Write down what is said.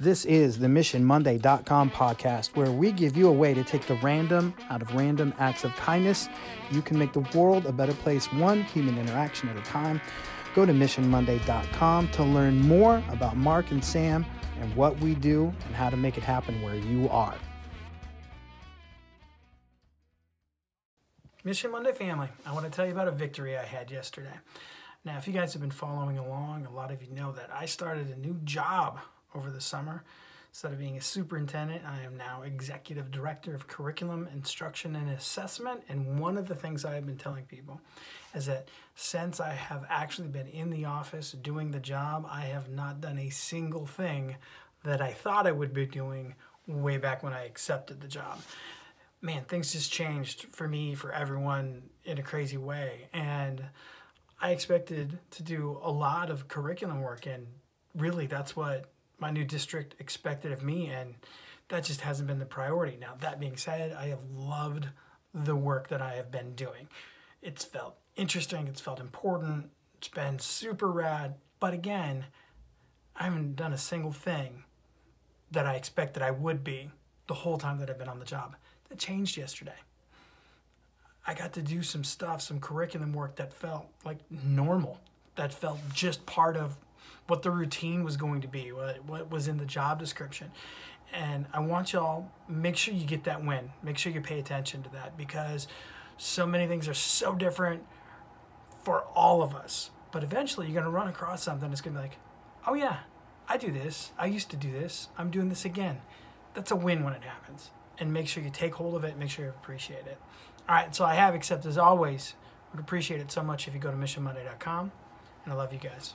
This is the MissionMonday.com podcast, where we give you a way to take the random out of random acts of kindness. You can make the world a better place, one human interaction at a time. Go to MissionMonday.com to learn more about Mark and Sam and what we do and how to make it happen where you are. Mission Monday family, I want to tell you about a victory I had yesterday. Now, if you guys have been following along, a lot of you know that I started a new job over the summer. Instead of being a superintendent, I am now executive director of curriculum, instruction, and assessment. And one of the things I have been telling people is that since I have actually been in the office doing the job, I have not done a single thing that I thought I would be doing way back when I accepted the job. Man, things just changed for me, for everyone in a crazy way. And I expected to do a lot of curriculum work, and really that's what my new district expected of me, and that just hasn't been the priority. Now, that being said, I have loved the work that I have been doing. It's felt interesting, it's felt important, it's been super rad, but again, I haven't done a single thing that I expected I would be the whole time that I've been on the job. That changed yesterday. I got to do some stuff, some curriculum work that felt like normal, that felt just part of what the routine was going to be, what, what was in the job description. And I want y'all make sure you get that win. Make sure you pay attention to that because so many things are so different for all of us. But eventually you're going to run across something that's going to be like, "Oh yeah, I do this. I used to do this. I'm doing this again." That's a win when it happens. And make sure you take hold of it, make sure you appreciate it. All right, so I have, except as always, would appreciate it so much if you go to missionmonday.com. And I love you guys.